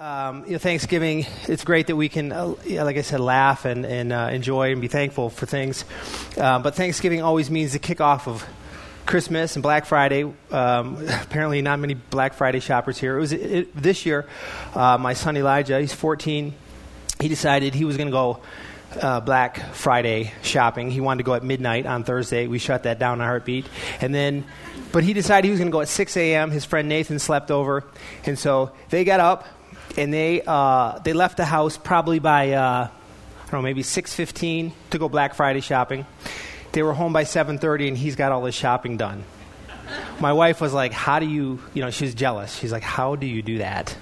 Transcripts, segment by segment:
Um, you know, Thanksgiving, it's great that we can, uh, like I said, laugh and, and uh, enjoy and be thankful for things. Uh, but Thanksgiving always means the kickoff of Christmas and Black Friday. Um, apparently, not many Black Friday shoppers here. It was it, this year. Uh, my son Elijah, he's 14. He decided he was going to go uh, Black Friday shopping. He wanted to go at midnight on Thursday. We shut that down in a heartbeat. And then, but he decided he was going to go at 6 a.m. His friend Nathan slept over, and so they got up and they uh, they left the house probably by uh, I don't know maybe 6:15 to go Black Friday shopping. They were home by 7:30, and he's got all his shopping done. My wife was like, "How do you?" You know, she's jealous. She's like, "How do you do that?"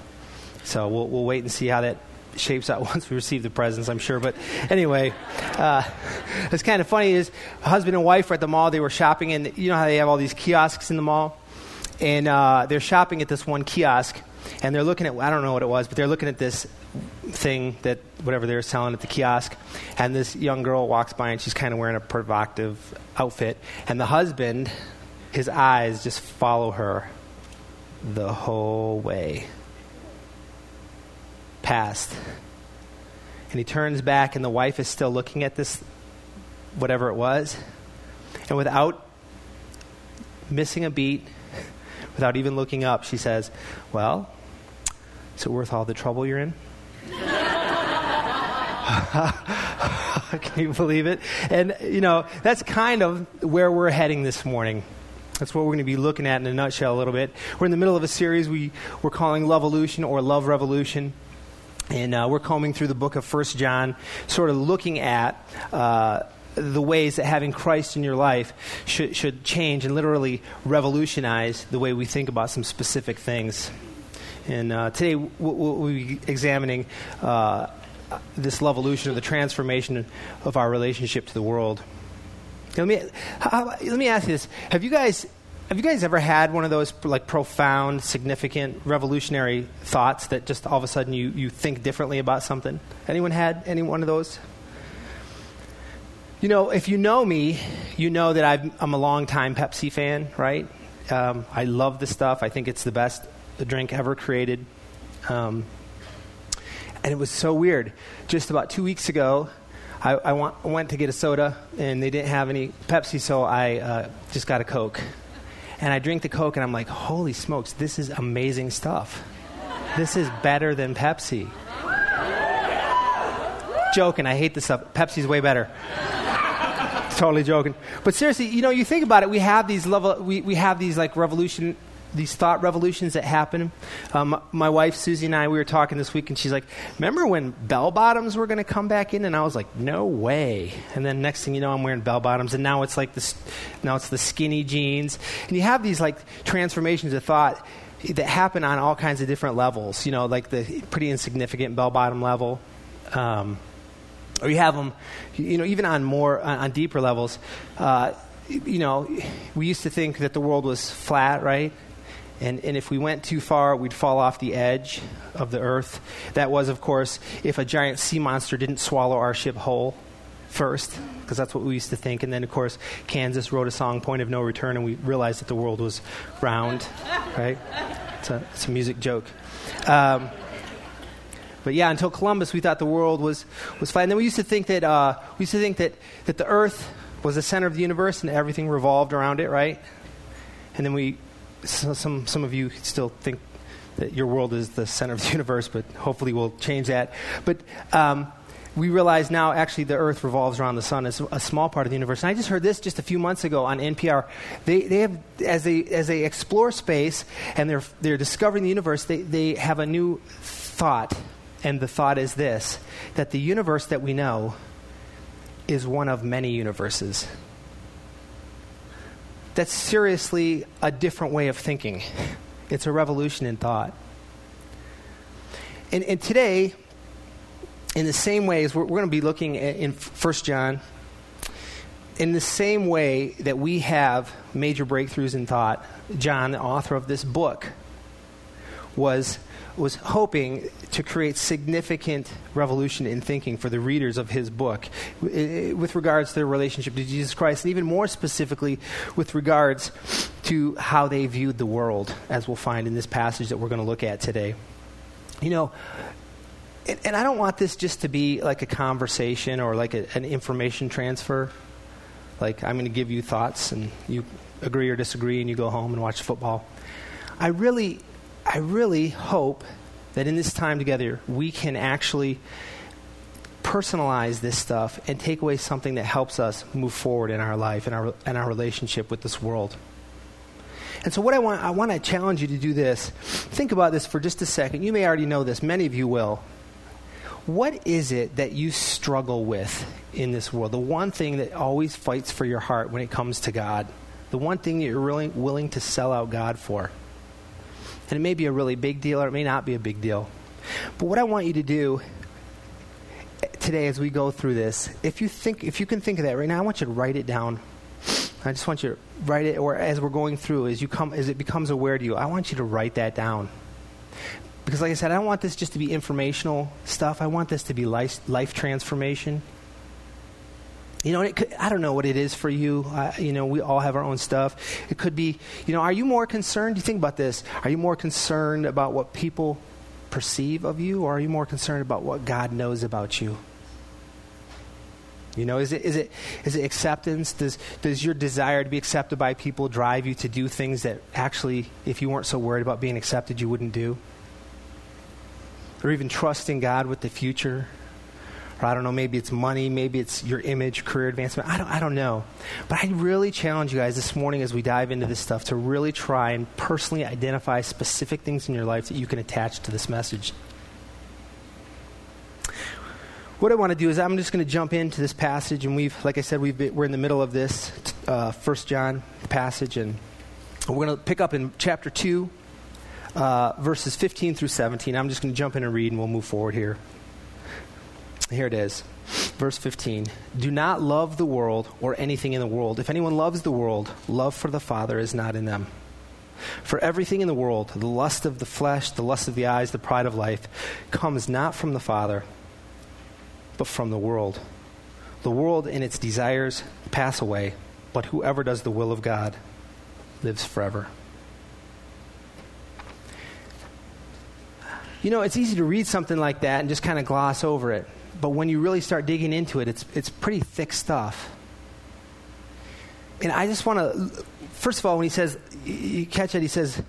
So we'll we'll wait and see how that shapes out once we receive the presents, I'm sure. But anyway, uh, it's kind of funny is husband and wife were at the mall. They were shopping, and you know how they have all these kiosks in the mall, and uh, they're shopping at this one kiosk, and they're looking at I don't know what it was, but they're looking at this thing that whatever they're selling at the kiosk, and this young girl walks by, and she's kind of wearing a provocative outfit, and the husband, his eyes just follow her the whole way past. And he turns back, and the wife is still looking at this, whatever it was. And without missing a beat, without even looking up, she says, Well, is it worth all the trouble you're in? Can you believe it? And, you know, that's kind of where we're heading this morning. That's what we're going to be looking at in a nutshell a little bit. We're in the middle of a series we, we're calling Love Evolution or Love Revolution. And uh, we're combing through the book of First John, sort of looking at uh, the ways that having Christ in your life should, should change and literally revolutionize the way we think about some specific things. And uh, today we'll, we'll, be examining uh, this evolution or the transformation of our relationship to the world. Let me, how, let me ask you this. Have you guys have you guys ever had one of those like profound, significant, revolutionary thoughts that just all of a sudden you, you think differently about something? Anyone had any one of those? You know, if you know me, you know that i am a long-time Pepsi fan, right? Um, I love the stuff. I think it's the best drink ever created. Um, and it was so weird. Just about two weeks ago, I, I, want, went to get a soda, and they didn't have any Pepsi, so I uh, just got a Coke and I drink the Coke, and I'm like, holy smokes, this is amazing stuff. This is better than Pepsi. Joking, I hate this stuff. Pepsi's way better. totally joking. But seriously, you know, you think about it, we have these level, we, we have these like revolution, these thought revolutions that happen. Um, my wife Susie and I, we were talking this week, and she's like, "Remember when bell bottoms were going to come back in?" And I was like, "No way!" And then next thing you know, I'm wearing bell bottoms, and now it's like this. Now it's the skinny jeans, and you have these like transformations of thought that happen on all kinds of different levels. You know, like the pretty insignificant bell bottom level. Um, or you have them, you know, even on more on, on deeper levels. Uh, you know, we used to think that the world was flat, right? And, and if we went too far, we'd fall off the edge of the earth. That was, of course, if a giant sea monster didn't swallow our ship whole first, because that's what we used to think. And then, of course, Kansas wrote a song, Point of No Return, and we realized that the world was round, right? It's a, it's a music joke. Um, but yeah, until Columbus, we thought the world was, was flat. And then we used to think that, uh, we used to think that, that the earth was the center of the universe and everything revolved around it, right? And then we so some, some of you still think that your world is the center of the universe, but hopefully we'll change that. But um, we realize now actually the earth revolves around the sun as a small part of the universe. And I just heard this just a few months ago on NPR. They, they have, as they, as they explore space and they're, they're discovering the universe, they, they have a new thought. And the thought is this that the universe that we know is one of many universes that's seriously a different way of thinking. It's a revolution in thought. And, and today, in the same ways, we're, we're going to be looking at, in 1 John, in the same way that we have major breakthroughs in thought, John, the author of this book, was was hoping to create significant revolution in thinking for the readers of his book with regards to their relationship to Jesus Christ, and even more specifically with regards to how they viewed the world, as we'll find in this passage that we're going to look at today. You know, and, and I don't want this just to be like a conversation or like a, an information transfer. Like, I'm going to give you thoughts and you agree or disagree and you go home and watch football. I really, I really hope that in this time together, we can actually personalize this stuff and take away something that helps us move forward in our life and our, and our relationship with this world. And so, what I want, I want to challenge you to do this. Think about this for just a second. You may already know this, many of you will. What is it that you struggle with in this world? The one thing that always fights for your heart when it comes to God? The one thing that you're really willing to sell out God for? And it may be a really big deal or it may not be a big deal. But what I want you to do today as we go through this, if you think if you can think of that right now, I want you to write it down. I just want you to write it or as we're going through, as you come as it becomes aware to you, I want you to write that down. Because like I said, I don't want this just to be informational stuff. I want this to be life, life transformation. You know, could, I don't know what it is for you. Uh, you know, we all have our own stuff. It could be, you know, are you more concerned? You think about this. Are you more concerned about what people perceive of you, or are you more concerned about what God knows about you? You know, is it, is it, is it acceptance? Does, does your desire to be accepted by people drive you to do things that actually, if you weren't so worried about being accepted, you wouldn't do? Or even trusting God with the future? Or I don't know, maybe it's money, maybe it's your image, career advancement. I don't, I don't know. But I really challenge you guys this morning as we dive into this stuff to really try and personally identify specific things in your life that you can attach to this message. What I want to do is I'm just going to jump into this passage, and we've, like I said, we've been, we're in the middle of this uh, First John passage, and we're going to pick up in chapter two, uh, verses 15 through 17. I'm just going to jump in and read, and we'll move forward here. Here it is. Verse 15. Do not love the world or anything in the world. If anyone loves the world, love for the Father is not in them. For everything in the world, the lust of the flesh, the lust of the eyes, the pride of life, comes not from the Father, but from the world. The world and its desires pass away, but whoever does the will of God lives forever. You know, it's easy to read something like that and just kind of gloss over it but when you really start digging into it, it's, it's pretty thick stuff. And I just want to, first of all, when he says, you catch it, he says,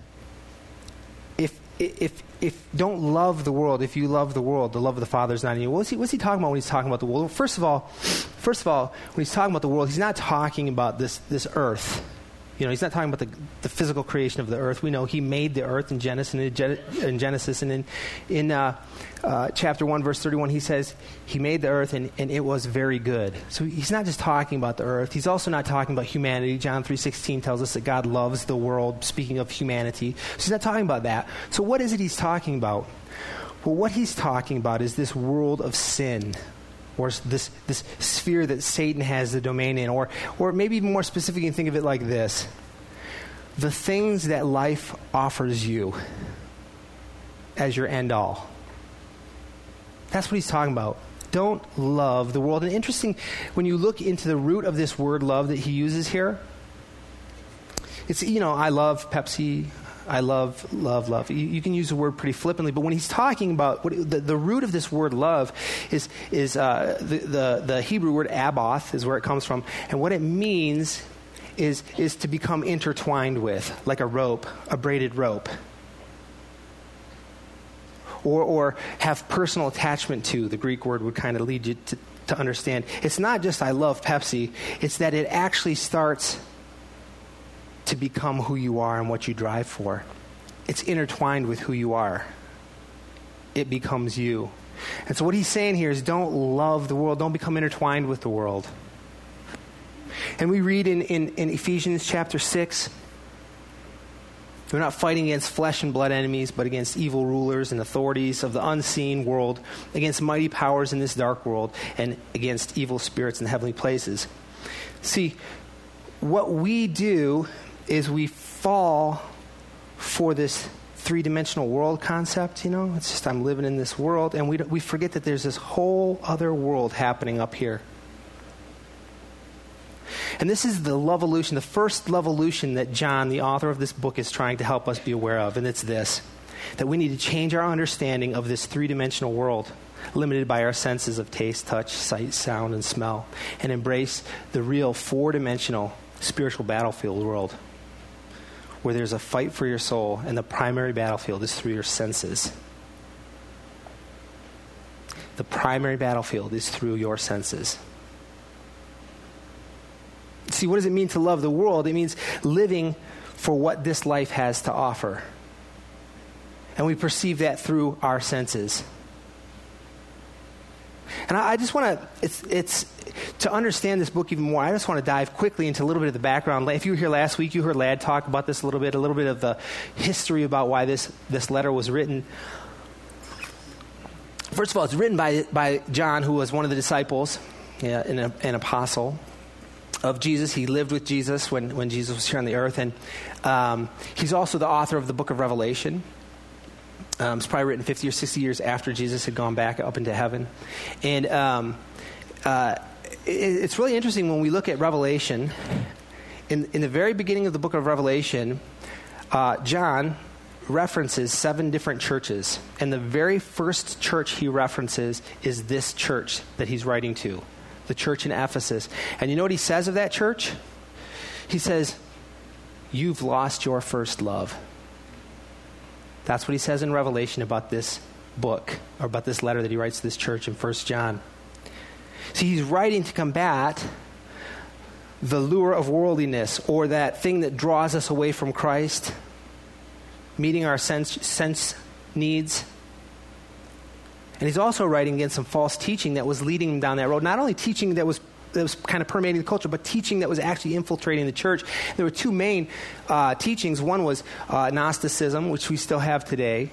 if, if, if don't love the world, if you love the world, the love of the Father is not in you. What's he, what's he talking about when he's talking about the world? Well, first of all, first of all, when he's talking about the world, he's not talking about this, this earth you know, he's not talking about the, the physical creation of the earth. We know he made the earth in Genesis, in Genesis and in, in uh, uh, chapter 1, verse 31, he says he made the earth and, and it was very good. So he's not just talking about the earth. He's also not talking about humanity. John 3.16 tells us that God loves the world, speaking of humanity. So he's not talking about that. So what is it he's talking about? Well, what he's talking about is this world of sin or this, this sphere that Satan has the domain in. Or, or maybe even more specific, you can think of it like this the things that life offers you as your end all. That's what he's talking about. Don't love the world. And interesting, when you look into the root of this word love that he uses here, it's, you know, I love Pepsi, I love, love, love. You, you, can use the word pretty flippantly, but when he's talking about what, the, the root of this word love is, is uh, the, the, the Hebrew word aboth, is where it comes from. And what it means is, is to become intertwined with, like a rope, a braided rope. Or, or have personal attachment to, the Greek word would kind of lead you to, to understand. It's not just I love Pepsi, it's that it actually starts to become who you are and what you drive for. It's intertwined with who you are. It becomes you. And so, what he's saying here is don't love the world, don't become intertwined with the world. And we read in, in, in Ephesians chapter 6 we're not fighting against flesh and blood enemies, but against evil rulers and authorities of the unseen world, against mighty powers in this dark world, and against evil spirits in heavenly places. See, what we do is we fall for this three dimensional world concept, you know? It's just I'm living in this world, and we, we forget that there's this whole other world happening up here. And this is the love evolution, the first love evolution that John, the author of this book, is trying to help us be aware of, and it's this that we need to change our understanding of this three dimensional world, limited by our senses of taste, touch, sight, sound, and smell, and embrace the real four dimensional spiritual battlefield world where there's a fight for your soul, and the primary battlefield is through your senses. The primary battlefield is through your senses. See, what does it mean to love the world? It means living for what this life has to offer. And we perceive that through our senses. And I, I just want to, it's, it's, to understand this book even more, I just want to dive quickly into a little bit of the background. If you were here last week, you heard Lad talk about this a little bit, a little bit of the history about why this, this letter was written. First of all, it's written by, by John, who was one of the disciples, yeah, an, an apostle of Jesus. He lived with Jesus when, when Jesus was here on the earth. And um, he's also the author of the book of Revelation. Um, it's probably written 50 or 60 years after Jesus had gone back up into heaven. And um, uh, it, it's really interesting when we look at Revelation. In, in the very beginning of the book of Revelation, uh, John references seven different churches. And the very first church he references is this church that he's writing to the church in Ephesus. And you know what he says of that church? He says, You've lost your first love. That's what he says in Revelation about this book, or about this letter that he writes to this church in 1 John. See, he's writing to combat the lure of worldliness, or that thing that draws us away from Christ, meeting our sense, sense needs and he's also writing against some false teaching that was leading him down that road. Not only teaching that was that was kind of permeating the culture, but teaching that was actually infiltrating the church. There were two main uh, teachings. One was uh, Gnosticism, which we still have today.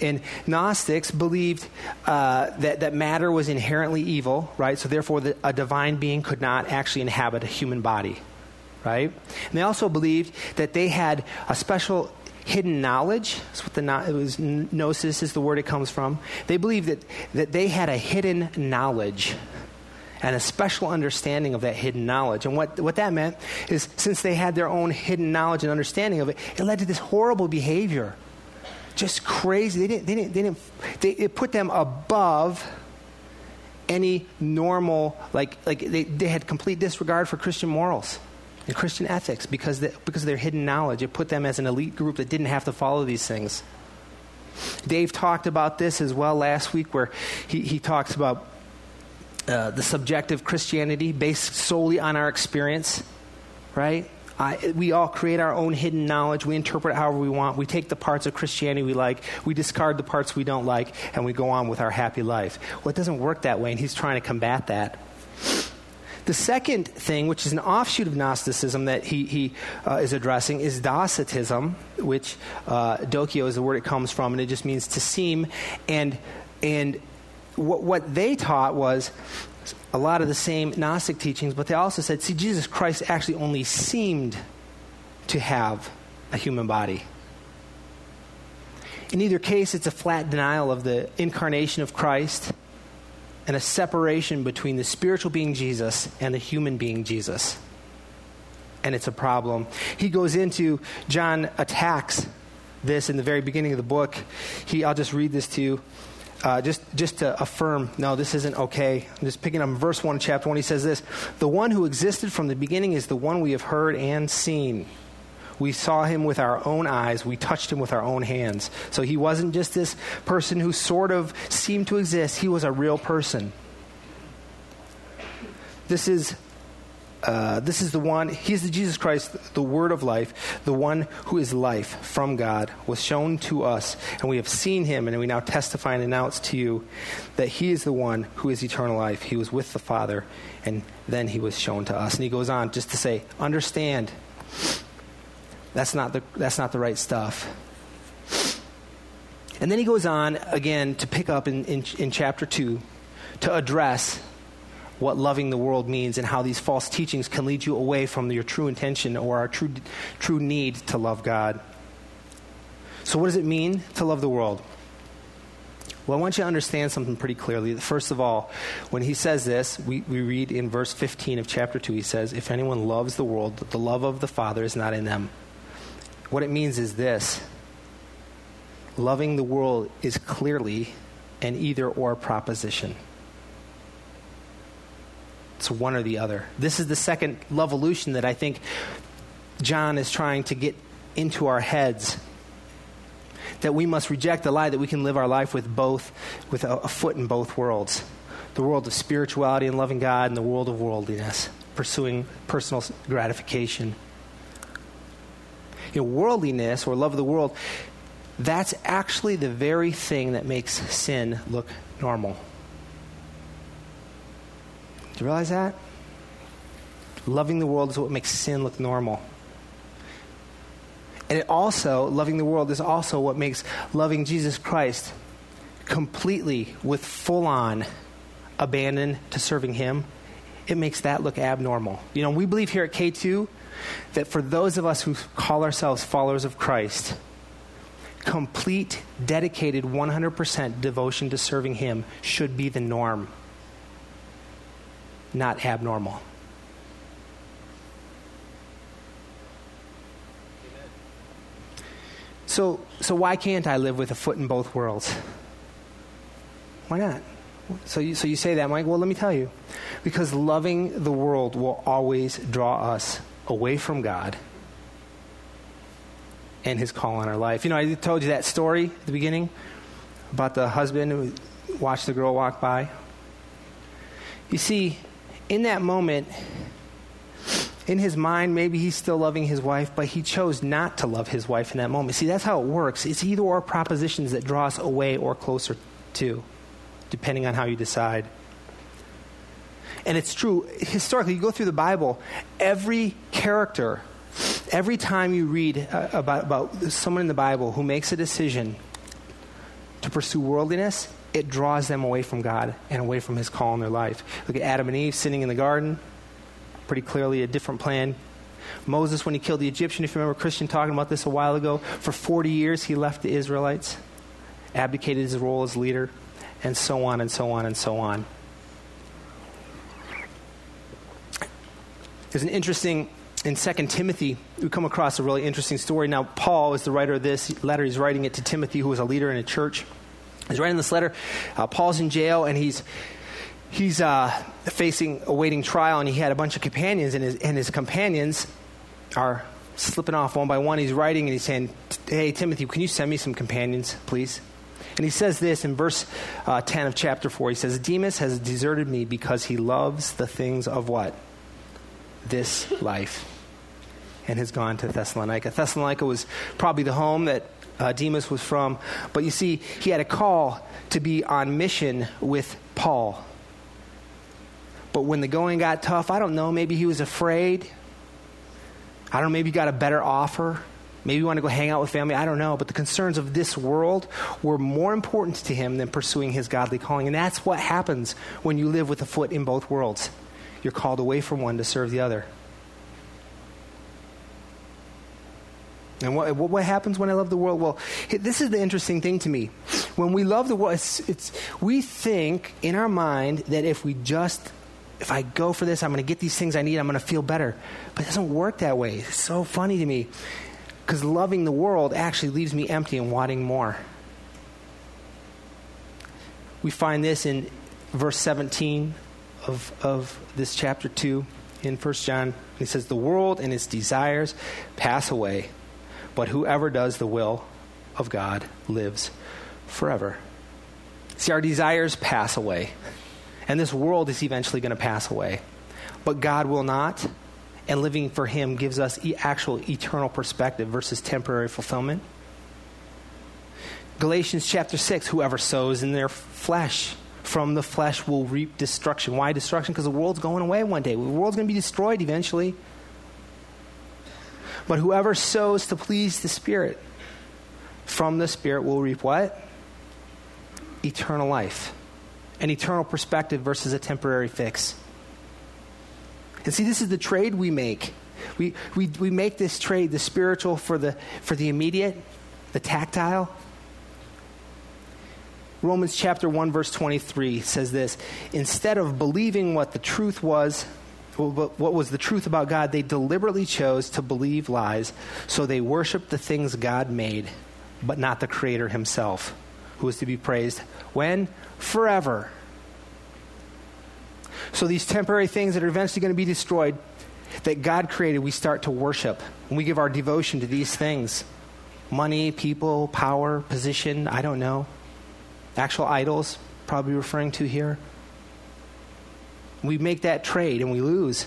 And Gnostics believed uh, that, that matter was inherently evil, right? So therefore, the, a divine being could not actually inhabit a human body, right? And they also believed that they had a special hidden knowledge. That's what the it was gnosis is the word it comes from. They believed that, that they had a hidden knowledge and a special understanding of that hidden knowledge. And what, what that meant is since they had their own hidden knowledge and understanding of it, it led to this horrible behavior. Just crazy. They didn't, they didn't, they didn't, they, it put them above any normal, like, like they, they had complete disregard for Christian morals and Christian ethics because, they, because of their hidden knowledge. It put them as an elite group that didn't have to follow these things. Dave talked about this as well last week, where he, he talks about uh, the subjective Christianity based solely on our experience, right? I, we all create our own hidden knowledge. We interpret however we want. We take the parts of Christianity we like, we discard the parts we don't like, and we go on with our happy life. Well, it doesn't work that way, and he's trying to combat that. The second thing, which is an offshoot of Gnosticism that he, he uh, is addressing, is Docetism, which uh, docio is the word it comes from, and it just means to seem. And, and what, what they taught was a lot of the same Gnostic teachings, but they also said, see, Jesus Christ actually only seemed to have a human body. In either case, it's a flat denial of the incarnation of Christ and a separation between the spiritual being Jesus and the human being Jesus. And it's a problem. He goes into, John attacks this in the very beginning of the book. He, I'll just read this to you. Uh, just, just to affirm, no, this isn't okay. I'm just picking up verse 1, chapter 1. He says this The one who existed from the beginning is the one we have heard and seen. We saw him with our own eyes. We touched him with our own hands. So he wasn't just this person who sort of seemed to exist, he was a real person. This is uh, this is the one, he's the Jesus Christ, the word of life, the one who is life from God, was shown to us, and we have seen him, and we now testify and announce to you that he is the one who is eternal life. He was with the Father, and then he was shown to us. And he goes on just to say, understand that's not the, that's not the right stuff. And then he goes on again to pick up in, in, in chapter 2 to address what loving the world means and how these false teachings can lead you away from your true intention or our true, true need to love God. So, what does it mean to love the world? Well, I want you to understand something pretty clearly. First of all, when he says this, we, we read in verse 15 of chapter 2, he says, If anyone loves the world, the love of the Father is not in them. What it means is this loving the world is clearly an either or proposition. One or the other. This is the second evolution that I think John is trying to get into our heads. That we must reject the lie that we can live our life with both, with a, a foot in both worlds the world of spirituality and loving God, and the world of worldliness, pursuing personal gratification. You know, worldliness or love of the world, that's actually the very thing that makes sin look normal. Do you realize that? Loving the world is what makes sin look normal. And it also, loving the world is also what makes loving Jesus Christ completely, with full on abandon to serving Him, it makes that look abnormal. You know, we believe here at K2 that for those of us who call ourselves followers of Christ, complete, dedicated, 100% devotion to serving Him should be the norm not abnormal. So, so why can't I live with a foot in both worlds? Why not? So you, so you say that, Mike. Well, let me tell you. Because loving the world will always draw us away from God and his call on our life. You know, I told you that story at the beginning about the husband who watched the girl walk by. You see, in that moment, in his mind, maybe he's still loving his wife, but he chose not to love his wife in that moment. See, that's how it works. It's either or propositions that draw us away or closer to, depending on how you decide. And it's true, historically, you go through the Bible, every character, every time you read uh, about, about someone in the Bible who makes a decision to pursue worldliness, it draws them away from God and away from His call in their life. Look at Adam and Eve sitting in the garden, pretty clearly a different plan. Moses, when he killed the Egyptian, if you remember Christian talking about this a while ago, for 40 years he left the Israelites, abdicated his role as leader, and so on and so on and so on. There's an interesting in 2 Timothy, we come across a really interesting story. Now, Paul is the writer of this letter. He's writing it to Timothy, who was a leader in a church. He's writing this letter. Uh, Paul's in jail, and he's he's uh, facing awaiting trial, and he had a bunch of companions, and his, and his companions are slipping off one by one. He's writing, and he's saying, "Hey, Timothy, can you send me some companions, please?" And he says this in verse uh, 10 of chapter 4. He says, Demas has deserted me because he loves the things of what? This life. And has gone to Thessalonica. Thessalonica was probably the home that uh, Demas was from. But you see, he had a call to be on mission with Paul. But when the going got tough, I don't know, maybe he was afraid. I don't know, maybe he got a better offer. Maybe he wanted to go hang out with family. I don't know. But the concerns of this world were more important to him than pursuing his godly calling. And that's what happens when you live with a foot in both worlds. You're called away from one to serve the other. And what, what happens when I love the world? Well, this is the interesting thing to me. When we love the world, it's, it's, we think in our mind that if we just, if I go for this, I'm going to get these things I need, I'm going to feel better. But it doesn't work that way. It's so funny to me. Because loving the world actually leaves me empty and wanting more. We find this in verse 17 of, of this chapter 2 in 1 John. He says, The world and its desires pass away but whoever does the will of God lives forever. See, our desires pass away, and this world is eventually going to pass away, but God will not. And living for Him gives us actual eternal perspective versus temporary fulfillment. Galatians chapter 6 whoever sows in their flesh, from the flesh will reap destruction. Why destruction? Because the world's going away one day. The world's going to be destroyed eventually. But whoever sows to please the Spirit, from the Spirit will reap what? Eternal life. An eternal perspective versus a temporary fix. And see, this is the trade we make. We, we, we make this trade, the spiritual for the, for the immediate, the tactile. Romans chapter 1, verse 23 says this Instead of believing what the truth was, what was the truth about God, they deliberately chose to believe lies, so they worshiped the things God made but not the Creator Himself, who is to be praised when? Forever. So these temporary things that are eventually going to be destroyed, that God created, we start to worship. And we give our devotion to these things money, people, power, position, I don't know. Actual idols, probably referring to here. We make that trade and we lose.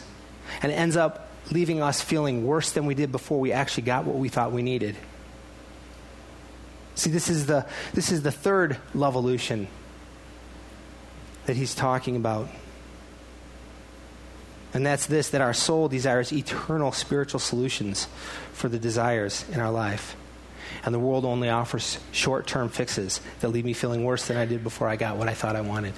And it ends up leaving us feeling worse than we did before we actually got what we thought we needed. See, this is the, this is the third evolution that he's talking about. And that's this that our soul desires eternal spiritual solutions for the desires in our life. And the world only offers short term fixes that leave me feeling worse than I did before I got what I thought I wanted.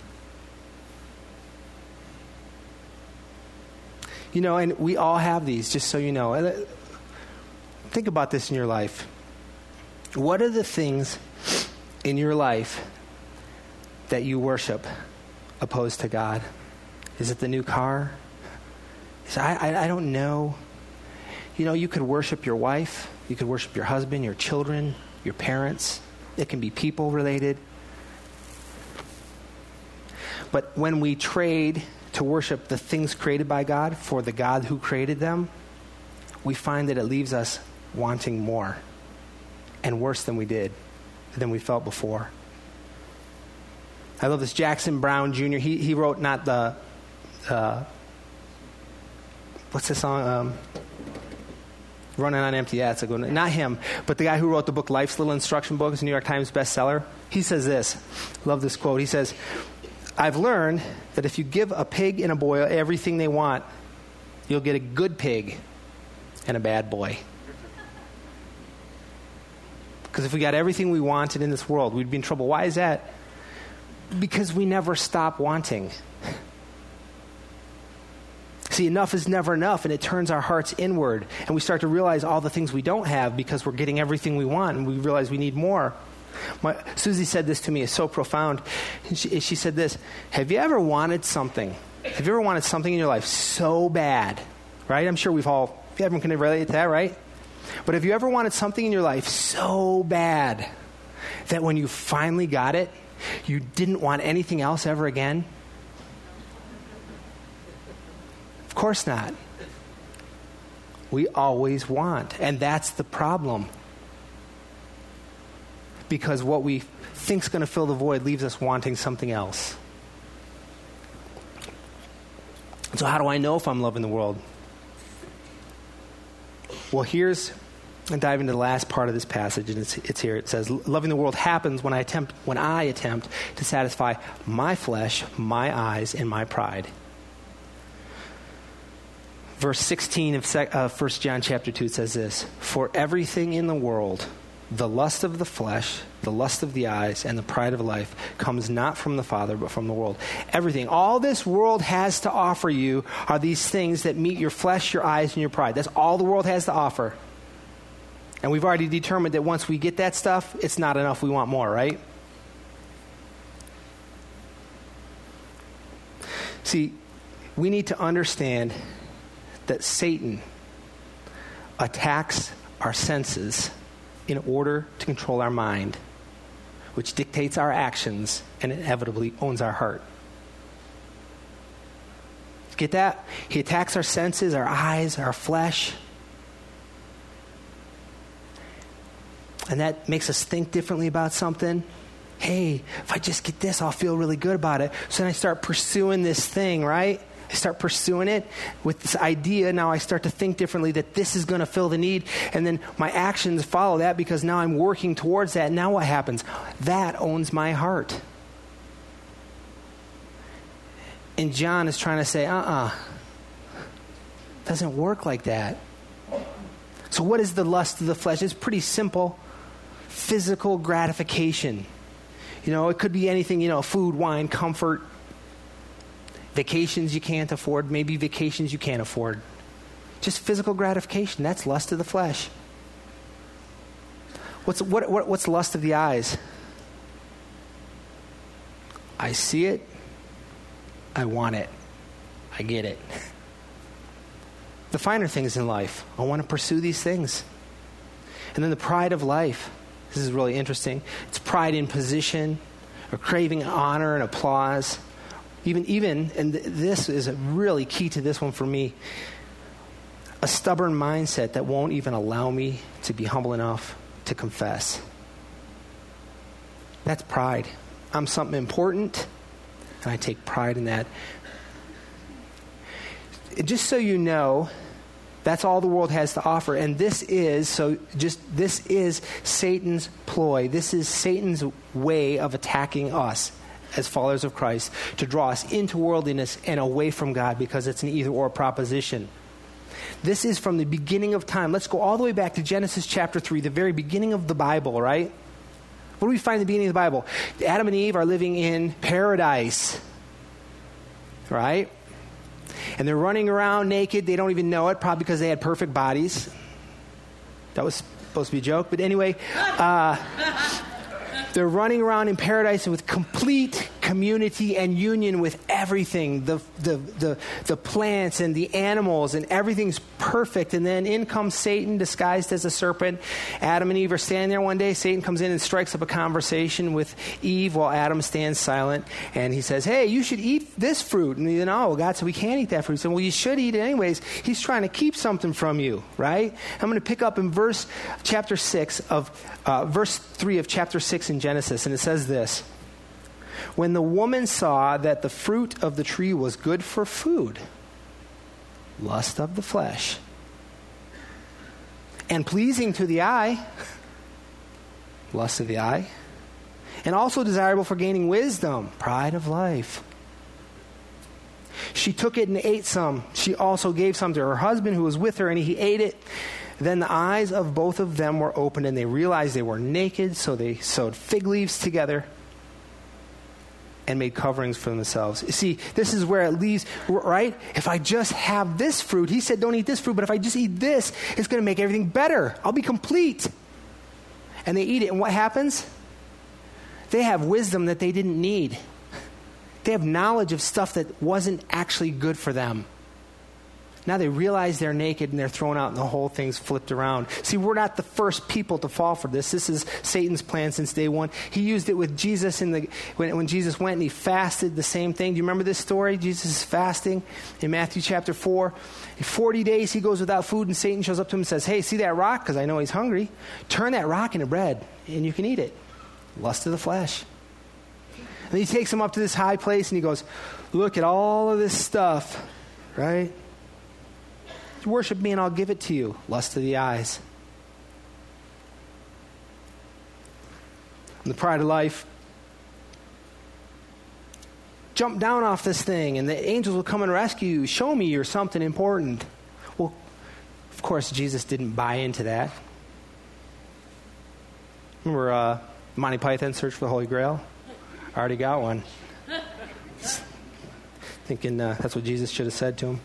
You know, and we all have these, just so you know. Uh, think about this in your life. What are the things in your life that you worship opposed to God? Is it the new car? I, I, I don't know. You know, you could worship your wife, you could worship your husband, your children, your parents. It can be people related. But when we trade to worship the things created by God for the God who created them, we find that it leaves us wanting more and worse than we did, than we felt before. I love this. Jackson Brown Jr., he, he wrote not the, uh, what's the song? Um, Running on Empty. Yeah, it's a good one. Not him, but the guy who wrote the book Life's Little Instruction Book, a New York Times bestseller. He says this. Love this quote. He says, I've learned that if you give a pig and a boy everything they want, you'll get a good pig and a bad boy. Because if we got everything we wanted in this world, we'd be in trouble. Why is that? Because we never stop wanting. See, enough is never enough, and it turns our hearts inward, and we start to realize all the things we don't have because we're getting everything we want, and we realize we need more. My, Susie said this to me, it's so profound. She, she said this Have you ever wanted something? Have you ever wanted something in your life so bad? Right? I'm sure we've all, everyone can relate to that, right? But have you ever wanted something in your life so bad that when you finally got it, you didn't want anything else ever again? Of course not. We always want, and that's the problem because what we think is going to fill the void leaves us wanting something else. So, how do I know if I'm loving the world? Well, here's, and dive into the last part of this passage, and it's, it's here. It says, Loving the world happens when I, attempt, when I attempt to satisfy my flesh, my eyes, and my pride. Verse 16 of uh, 1 John chapter 2 says this For everything in the world, the lust of the flesh, the lust of the eyes, and the pride of life comes not from the Father, but from the world. Everything, all this world has to offer you are these things that meet your flesh, your eyes, and your pride. That's all the world has to offer. And we've already determined that once we get that stuff, it's not enough. We want more, right? See, we need to understand that Satan attacks our senses in order to control our mind, which dictates our actions and inevitably owns our heart. Get that? He attacks our senses, our eyes, our flesh. And that makes us think differently about something. Hey, if I just get this, I'll feel really good about it. So then I start pursuing this thing, right? I start pursuing it with this idea. Now I start to think differently that this is going to fill the need. And then my actions follow that because now I'm working towards that. Now what happens? That owns my heart. And John is trying to say, uh uh-uh. uh, doesn't work like that. So, what is the lust of the flesh? It's pretty simple physical gratification. You know, it could be anything, you know, food, wine, comfort, Vacations you can't afford, maybe vacations you can't afford. Just physical gratification. That's lust of the flesh. What's, what, what, what's lust of the eyes? I see it. I want it. I get it. The finer things in life. I want to pursue these things. And then the pride of life. This is really interesting. It's pride in position, or craving honor and applause. Even, even, and th- this is really key to this one for me a stubborn mindset that won't even allow me to be humble enough to confess. That's pride. I'm something important, and I take pride in that. Just so you know, that's all the world has to offer. And this is, so just, this is Satan's ploy. This is Satan's way of attacking us as followers of Christ to draw us into worldliness and away from God because it's an either or proposition. This is from the beginning of time. Let's go all the way back to Genesis chapter 3, the very beginning of the Bible, right? What do we find in the beginning of the Bible? Adam and Eve are living in paradise, right? And they're running around naked. They don't even know it, probably because they had perfect bodies. That was supposed to be a joke, but anyway, uh, they're running around in paradise with complete community and union with everything the, the, the, the plants and the animals, and everything's perfect. And then in comes Satan disguised as a serpent. Adam and Eve are standing there one day. Satan comes in and strikes up a conversation with Eve while Adam stands silent. And he says, Hey, you should eat this fruit. And you know, God said, We can't eat that fruit. He said, Well, you should eat it anyways. He's trying to keep something from you, right? I'm going to pick up in verse chapter 6 of uh, verse 3 of chapter 6 in Genesis. And it says this. When the woman saw that the fruit of the tree was good for food, lust of the flesh, and pleasing to the eye, lust of the eye, and also desirable for gaining wisdom, pride of life. She took it and ate some. She also gave some to her husband who was with her, and he ate it. Then the eyes of both of them were opened, and they realized they were naked, so they sewed fig leaves together and made coverings for themselves. You see, this is where it leaves, right? If I just have this fruit, he said, don't eat this fruit, but if I just eat this, it's going to make everything better. I'll be complete. And they eat it, and what happens? They have wisdom that they didn't need. They have knowledge of stuff that wasn't actually good for them. Now they realize they're naked and they're thrown out, and the whole thing's flipped around. See, we're not the first people to fall for this. This is Satan's plan since day one. He used it with Jesus in the when, when Jesus went and he fasted. The same thing. Do you remember this story? Jesus is fasting in Matthew chapter four. In Forty days he goes without food, and Satan shows up to him and says, "Hey, see that rock? Because I know he's hungry. Turn that rock into bread, and you can eat it." Lust of the flesh. And he takes him up to this high place, and he goes, "Look at all of this stuff, right?" Worship me and I'll give it to you. Lust of the eyes. And the pride of life. Jump down off this thing and the angels will come and rescue you. Show me you're something important. Well, of course, Jesus didn't buy into that. Remember uh, Monty Python Search for the Holy Grail? I already got one. Thinking uh, that's what Jesus should have said to him.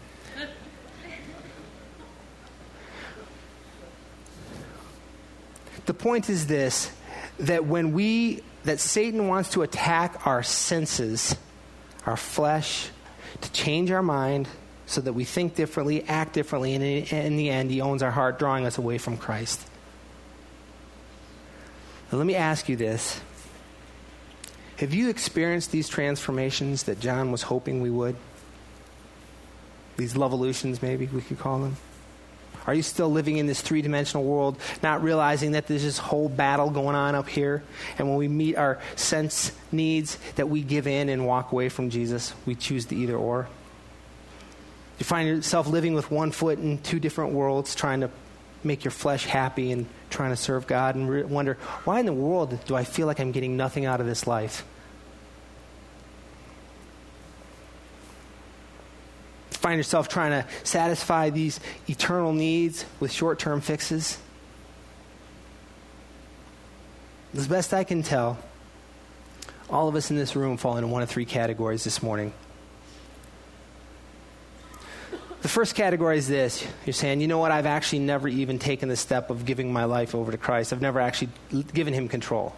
Point is this that when we, that Satan wants to attack our senses, our flesh, to change our mind so that we think differently, act differently, and in the end, he owns our heart, drawing us away from Christ. Now, let me ask you this. Have you experienced these transformations that John was hoping we would? These evolutions, maybe we could call them? Are you still living in this three dimensional world, not realizing that there's this whole battle going on up here? And when we meet our sense needs, that we give in and walk away from Jesus? We choose the either or. You find yourself living with one foot in two different worlds, trying to make your flesh happy and trying to serve God, and re- wonder, why in the world do I feel like I'm getting nothing out of this life? Find yourself trying to satisfy these eternal needs with short term fixes? As best I can tell, all of us in this room fall into one of three categories this morning. The first category is this you're saying, you know what, I've actually never even taken the step of giving my life over to Christ. I've never actually given him control.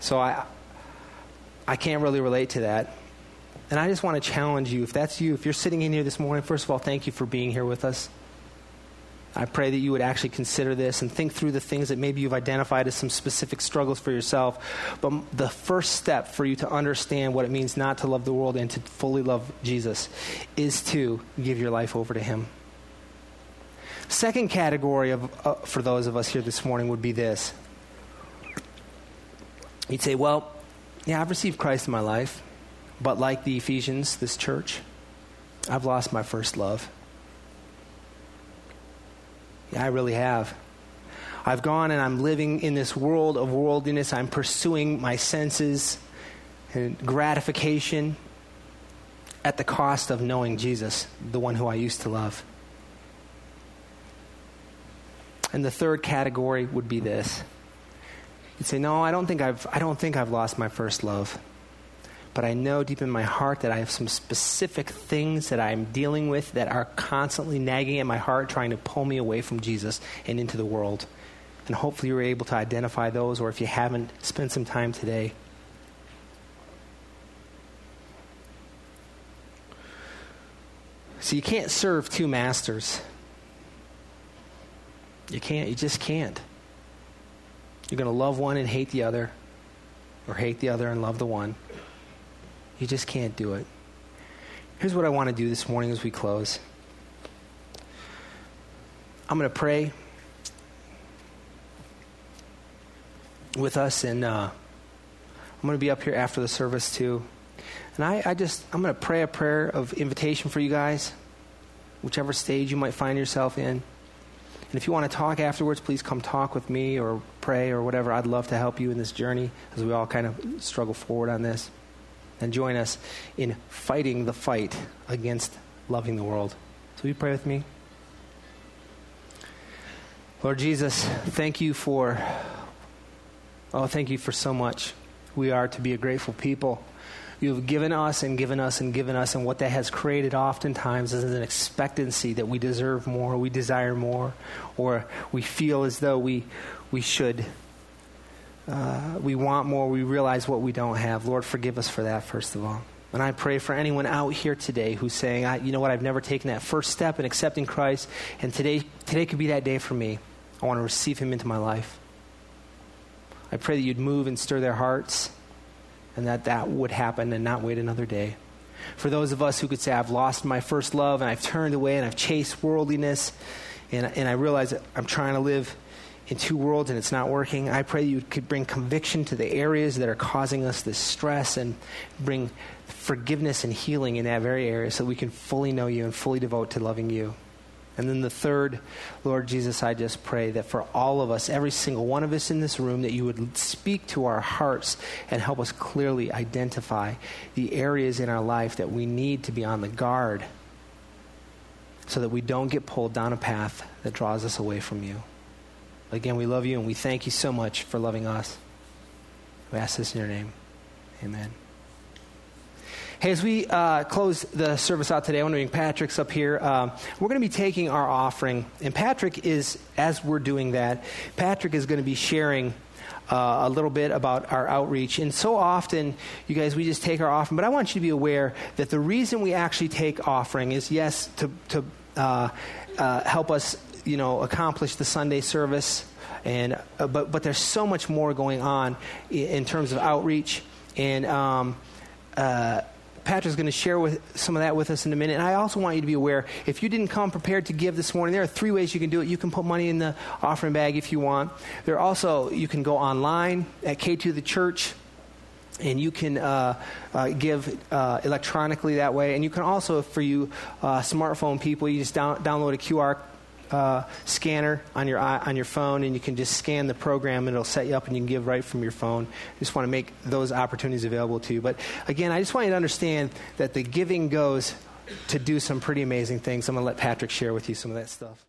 So I, I can't really relate to that. And I just want to challenge you if that's you, if you're sitting in here this morning, first of all, thank you for being here with us. I pray that you would actually consider this and think through the things that maybe you've identified as some specific struggles for yourself. But the first step for you to understand what it means not to love the world and to fully love Jesus is to give your life over to Him. Second category of, uh, for those of us here this morning would be this. You'd say, well, yeah, I've received Christ in my life, but like the Ephesians, this church, I've lost my first love. Yeah, I really have. I've gone and I'm living in this world of worldliness. I'm pursuing my senses and gratification at the cost of knowing Jesus, the one who I used to love. And the third category would be this. You'd say, No, I don't think I've, I don't think I've lost my first love. But I know deep in my heart that I have some specific things that I'm dealing with that are constantly nagging at my heart, trying to pull me away from Jesus and into the world. And hopefully you're able to identify those, or if you haven't, spend some time today. So you can't serve two masters. You can't. You just can't. You're going to love one and hate the other, or hate the other and love the one. You just can't do it. Here's what I want to do this morning as we close I'm going to pray with us, and uh, I'm going to be up here after the service too. And I, I just, I'm going to pray a prayer of invitation for you guys, whichever stage you might find yourself in. And if you want to talk afterwards, please come talk with me or pray or whatever. I'd love to help you in this journey as we all kind of struggle forward on this. And join us in fighting the fight against loving the world. So, will you pray with me? Lord Jesus, thank you for, oh, thank you for so much. We are to be a grateful people. You have given us and given us and given us, and what that has created oftentimes is an expectancy that we deserve more, we desire more, or we feel as though we, we should. Uh, we want more, we realize what we don't have. Lord, forgive us for that, first of all. And I pray for anyone out here today who's saying, you know what, I've never taken that first step in accepting Christ, and today, today could be that day for me. I want to receive him into my life. I pray that you'd move and stir their hearts and that that would happen and not wait another day. For those of us who could say, I've lost my first love and I've turned away and I've chased worldliness and, and I realize that I'm trying to live in two worlds and it's not working, I pray you could bring conviction to the areas that are causing us this stress and bring forgiveness and healing in that very area so we can fully know you and fully devote to loving you. And then the third, Lord Jesus, I just pray that for all of us, every single one of us in this room, that you would speak to our hearts and help us clearly identify the areas in our life that we need to be on the guard so that we don't get pulled down a path that draws us away from you. Again, we love you and we thank you so much for loving us. We ask this in your name. Amen. Hey, as we uh, close the service out today, I want to bring Patrick's up here. Um, we're going to be taking our offering, and Patrick is, as we're doing that, Patrick is going to be sharing. Uh, a little bit about our outreach. And so often, you guys, we just take our offering. But I want you to be aware that the reason we actually take offering is, yes, to, to uh, uh, help us, you know, accomplish the Sunday service. And, uh, but, but there's so much more going on in, in terms of outreach. And um, uh, Patrick's going to share with some of that with us in a minute. And I also want you to be aware if you didn't come prepared to give this morning, there are three ways you can do it. You can put money in the offering bag if you want. There also, you can go online at K2 the church and you can uh, uh, give uh, electronically that way. And you can also, for you uh, smartphone people, you just down, download a QR uh, scanner on your on your phone, and you can just scan the program, and it'll set you up, and you can give right from your phone. I Just want to make those opportunities available to you. But again, I just want you to understand that the giving goes to do some pretty amazing things. I'm going to let Patrick share with you some of that stuff.